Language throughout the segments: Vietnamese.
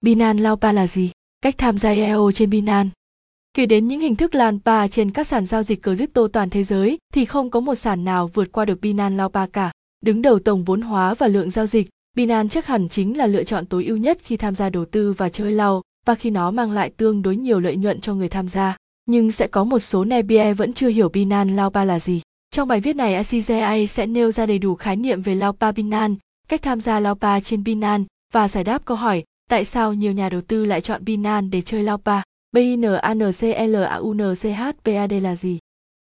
Binance Laopa là gì? Cách tham gia Eo trên Binance Kể đến những hình thức Lanpa trên các sàn giao dịch crypto toàn thế giới thì không có một sàn nào vượt qua được Binance Laopa cả. Đứng đầu tổng vốn hóa và lượng giao dịch, Binance chắc hẳn chính là lựa chọn tối ưu nhất khi tham gia đầu tư và chơi lao và khi nó mang lại tương đối nhiều lợi nhuận cho người tham gia. Nhưng sẽ có một số Nebie vẫn chưa hiểu Binance Laopa là gì. Trong bài viết này, ACZA sẽ nêu ra đầy đủ khái niệm về Laopa Binance, cách tham gia Laopa trên Binance và giải đáp câu hỏi tại sao nhiều nhà đầu tư lại chọn Binance để chơi Laopa. BINANCLAUNCHPAD là gì?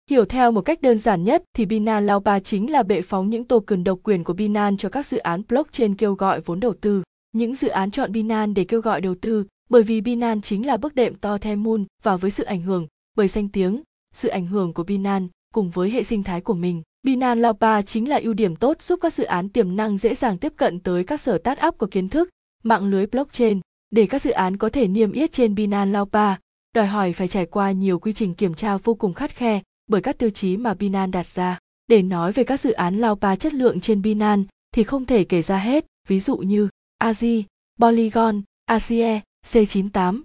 Hiểu theo một cách đơn giản nhất thì Binance Laopa chính là bệ phóng những token độc quyền của Binance cho các dự án blockchain kêu gọi vốn đầu tư. Những dự án chọn Binance để kêu gọi đầu tư bởi vì Binance chính là bước đệm to the moon và với sự ảnh hưởng bởi danh tiếng, sự ảnh hưởng của Binance cùng với hệ sinh thái của mình. Binance Laopa chính là ưu điểm tốt giúp các dự án tiềm năng dễ dàng tiếp cận tới các sở tát up của kiến thức, mạng lưới blockchain để các dự án có thể niêm yết trên Binance Laopa, đòi hỏi phải trải qua nhiều quy trình kiểm tra vô cùng khắt khe bởi các tiêu chí mà Binance đặt ra. Để nói về các dự án Laopa chất lượng trên Binance thì không thể kể ra hết, ví dụ như Azi, Polygon, ACE, C98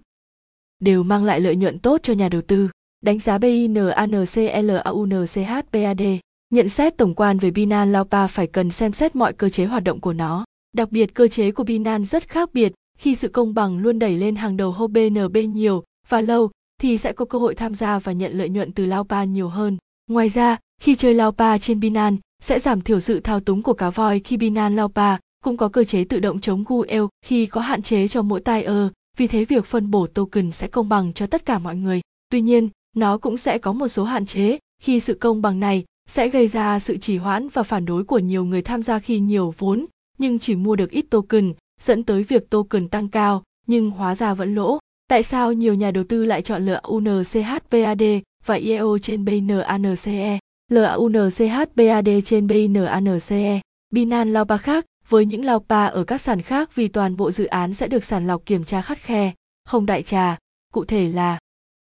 đều mang lại lợi nhuận tốt cho nhà đầu tư. Đánh giá BINANCLAUNCHPAD Nhận xét tổng quan về Binance Laopa phải cần xem xét mọi cơ chế hoạt động của nó. Đặc biệt cơ chế của Binance rất khác biệt khi sự công bằng luôn đẩy lên hàng đầu hô BNB nhiều và lâu thì sẽ có cơ hội tham gia và nhận lợi nhuận từ lao pa nhiều hơn. Ngoài ra, khi chơi lao pa trên Binance sẽ giảm thiểu sự thao túng của cá voi khi Binance lao pa cũng có cơ chế tự động chống GUL khi có hạn chế cho mỗi tay ơ, vì thế việc phân bổ token sẽ công bằng cho tất cả mọi người. Tuy nhiên, nó cũng sẽ có một số hạn chế khi sự công bằng này sẽ gây ra sự trì hoãn và phản đối của nhiều người tham gia khi nhiều vốn nhưng chỉ mua được ít token dẫn tới việc token tăng cao nhưng hóa ra vẫn lỗ. Tại sao nhiều nhà đầu tư lại chọn LUNCHPAD và IEO trên BINANCE? LUNCHPAD trên BINANCE. Binance Laopa khác với những Laopa ở các sàn khác vì toàn bộ dự án sẽ được sàng lọc kiểm tra khắt khe, không đại trà, cụ thể là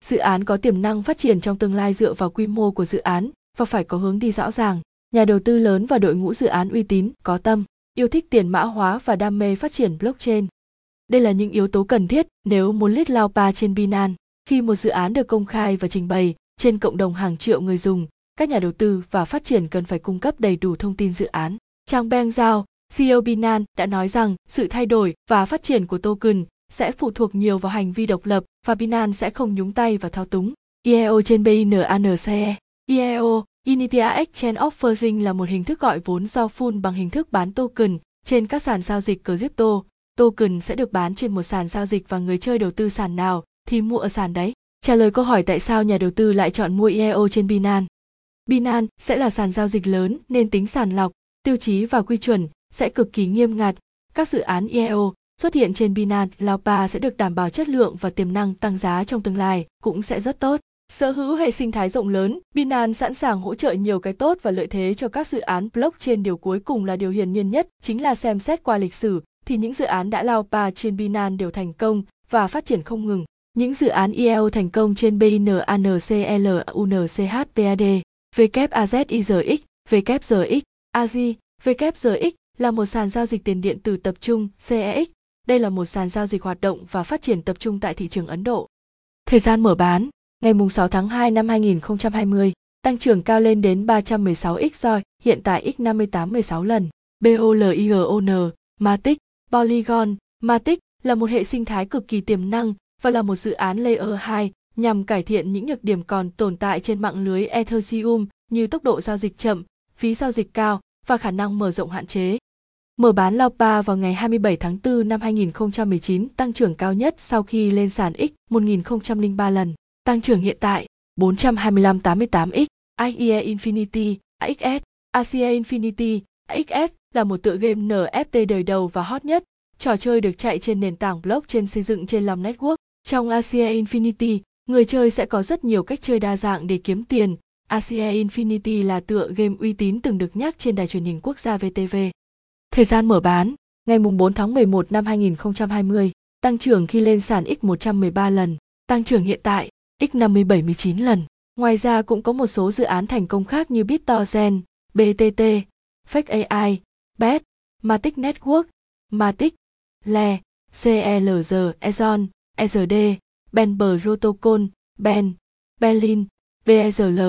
dự án có tiềm năng phát triển trong tương lai dựa vào quy mô của dự án và phải có hướng đi rõ ràng. Nhà đầu tư lớn và đội ngũ dự án uy tín, có tâm, yêu thích tiền mã hóa và đam mê phát triển blockchain. Đây là những yếu tố cần thiết nếu muốn lít lao pa trên Binance. Khi một dự án được công khai và trình bày trên cộng đồng hàng triệu người dùng, các nhà đầu tư và phát triển cần phải cung cấp đầy đủ thông tin dự án. Trang Beng Zhao, CEO Binance đã nói rằng sự thay đổi và phát triển của token sẽ phụ thuộc nhiều vào hành vi độc lập và Binance sẽ không nhúng tay và thao túng. IEO trên BINANCE IEO, Initial Exchange Offering là một hình thức gọi vốn giao full bằng hình thức bán token trên các sàn giao dịch crypto. Token sẽ được bán trên một sàn giao dịch và người chơi đầu tư sàn nào thì mua ở sàn đấy. Trả lời câu hỏi tại sao nhà đầu tư lại chọn mua IEO trên Binance. Binance sẽ là sàn giao dịch lớn nên tính sàn lọc, tiêu chí và quy chuẩn sẽ cực kỳ nghiêm ngặt. Các dự án IEO xuất hiện trên Binance Laopa sẽ được đảm bảo chất lượng và tiềm năng tăng giá trong tương lai cũng sẽ rất tốt. Sở hữu hệ sinh thái rộng lớn, Binance sẵn sàng hỗ trợ nhiều cái tốt và lợi thế cho các dự án blockchain điều cuối cùng là điều hiển nhiên nhất, chính là xem xét qua lịch sử thì những dự án đã lao pa trên Binance đều thành công và phát triển không ngừng. Những dự án IEO thành công trên BINANCLUNCHPAD, WAZIZX, WZX, AZ, WZX là một sàn giao dịch tiền điện tử tập trung CEX. Đây là một sàn giao dịch hoạt động và phát triển tập trung tại thị trường Ấn Độ. Thời gian mở bán ngày 6 tháng 2 năm 2020, tăng trưởng cao lên đến 316x roi, hiện tại x58 16 lần. BOLIGON, Matic, Polygon, Matic là một hệ sinh thái cực kỳ tiềm năng và là một dự án Layer 2 nhằm cải thiện những nhược điểm còn tồn tại trên mạng lưới Ethereum như tốc độ giao dịch chậm, phí giao dịch cao và khả năng mở rộng hạn chế. Mở bán Laupa vào ngày 27 tháng 4 năm 2019 tăng trưởng cao nhất sau khi lên sàn X 1003 lần. Tăng trưởng hiện tại 425-88x, IEA Infinity, AXS, ASIA Infinity, AXS là một tựa game NFT đời đầu và hot nhất. Trò chơi được chạy trên nền tảng blockchain xây dựng trên lòng network. Trong Asia Infinity, người chơi sẽ có rất nhiều cách chơi đa dạng để kiếm tiền. Asia Infinity là tựa game uy tín từng được nhắc trên đài truyền hình quốc gia VTV. Thời gian mở bán, ngày 4 tháng 11 năm 2020, tăng trưởng khi lên sàn X113 lần, tăng trưởng hiện tại X50 79 lần. Ngoài ra cũng có một số dự án thành công khác như BitTorrent, BTT, Fake AI, Bet, Matic Network, Matic, Le, CELG, Ezon, EZD, Benber Protocol, Ben, Berlin, BSL.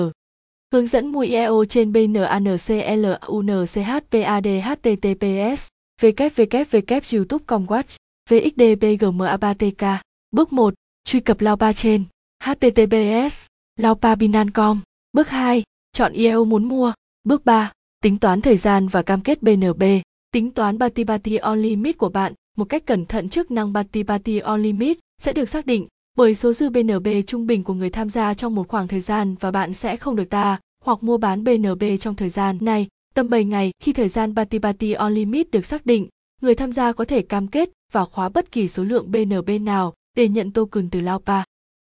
Hướng dẫn mua IEO trên BNANCLUNCHPADHTTPS, www youtube.com watch VXDBGMA3TK Bước 1. Truy cập lao ba trên https laopabinan.com Bước 2. Chọn IEO muốn mua. Bước 3. Tính toán thời gian và cam kết BNB. Tính toán Bati Bati on limit của bạn một cách cẩn thận chức năng Bati Bati on limit sẽ được xác định bởi số dư BNB trung bình của người tham gia trong một khoảng thời gian và bạn sẽ không được ta hoặc mua bán BNB trong thời gian này. Tầm 7 ngày khi thời gian Bati Bati on limit được xác định, người tham gia có thể cam kết và khóa bất kỳ số lượng BNB nào để nhận token từ Laopa.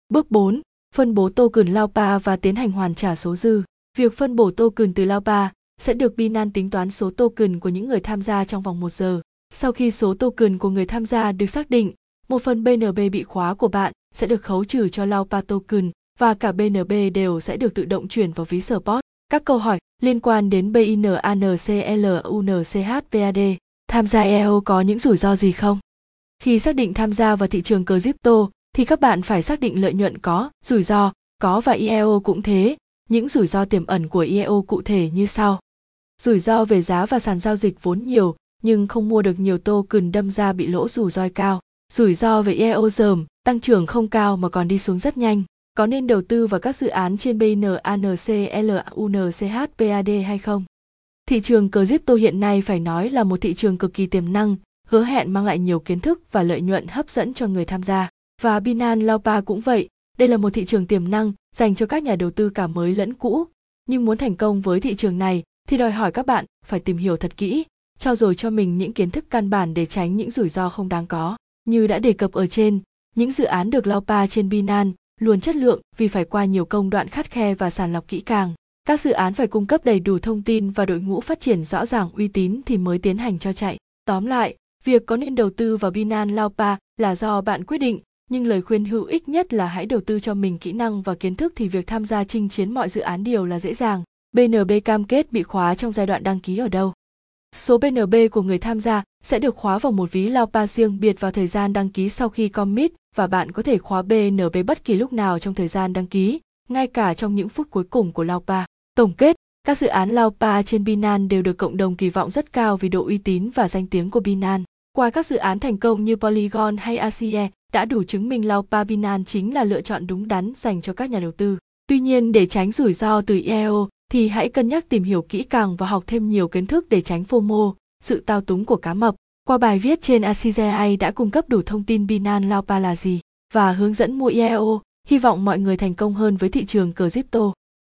Bước 4. Phân bố token Laupa và tiến hành hoàn trả số dư. Việc phân bổ token từ Laupa sẽ được Binance tính toán số token của những người tham gia trong vòng 1 giờ. Sau khi số token của người tham gia được xác định, một phần BNB bị khóa của bạn sẽ được khấu trừ cho Laupa token và cả BNB đều sẽ được tự động chuyển vào ví support. Các câu hỏi liên quan đến BINANCLUNCHVAD. tham gia EO có những rủi ro gì không? Khi xác định tham gia vào thị trường crypto thì các bạn phải xác định lợi nhuận có, rủi ro có và IEO cũng thế. Những rủi ro tiềm ẩn của IEO cụ thể như sau. Rủi ro về giá và sàn giao dịch vốn nhiều nhưng không mua được nhiều token đâm ra bị lỗ rủi ro cao. Rủi ro về IEO dờm, tăng trưởng không cao mà còn đi xuống rất nhanh. Có nên đầu tư vào các dự án trên BNANCLUNCHPAD hay không? Thị trường crypto hiện nay phải nói là một thị trường cực kỳ tiềm năng, hứa hẹn mang lại nhiều kiến thức và lợi nhuận hấp dẫn cho người tham gia. Và binan Laupa cũng vậy, đây là một thị trường tiềm năng dành cho các nhà đầu tư cả mới lẫn cũ. Nhưng muốn thành công với thị trường này thì đòi hỏi các bạn phải tìm hiểu thật kỹ, trao dồi cho mình những kiến thức căn bản để tránh những rủi ro không đáng có. Như đã đề cập ở trên, những dự án được Laupa trên binan luôn chất lượng vì phải qua nhiều công đoạn khắt khe và sàng lọc kỹ càng. Các dự án phải cung cấp đầy đủ thông tin và đội ngũ phát triển rõ ràng uy tín thì mới tiến hành cho chạy. Tóm lại, việc có nên đầu tư vào binan Laupa là do bạn quyết định, nhưng lời khuyên hữu ích nhất là hãy đầu tư cho mình kỹ năng và kiến thức thì việc tham gia chinh chiến mọi dự án đều là dễ dàng. BNB cam kết bị khóa trong giai đoạn đăng ký ở đâu? Số BNB của người tham gia sẽ được khóa vào một ví Laupa riêng biệt vào thời gian đăng ký sau khi commit và bạn có thể khóa BNB bất kỳ lúc nào trong thời gian đăng ký, ngay cả trong những phút cuối cùng của Laupa. Tổng kết, các dự án Laupa trên Binance đều được cộng đồng kỳ vọng rất cao vì độ uy tín và danh tiếng của Binance. Qua các dự án thành công như Polygon hay ACE đã đủ chứng minh Laupa Binance chính là lựa chọn đúng đắn dành cho các nhà đầu tư. Tuy nhiên để tránh rủi ro từ IEO thì hãy cân nhắc tìm hiểu kỹ càng và học thêm nhiều kiến thức để tránh FOMO, sự tao túng của cá mập. Qua bài viết trên ACZI đã cung cấp đủ thông tin Binance Laupa là gì và hướng dẫn mua IEO, hy vọng mọi người thành công hơn với thị trường crypto.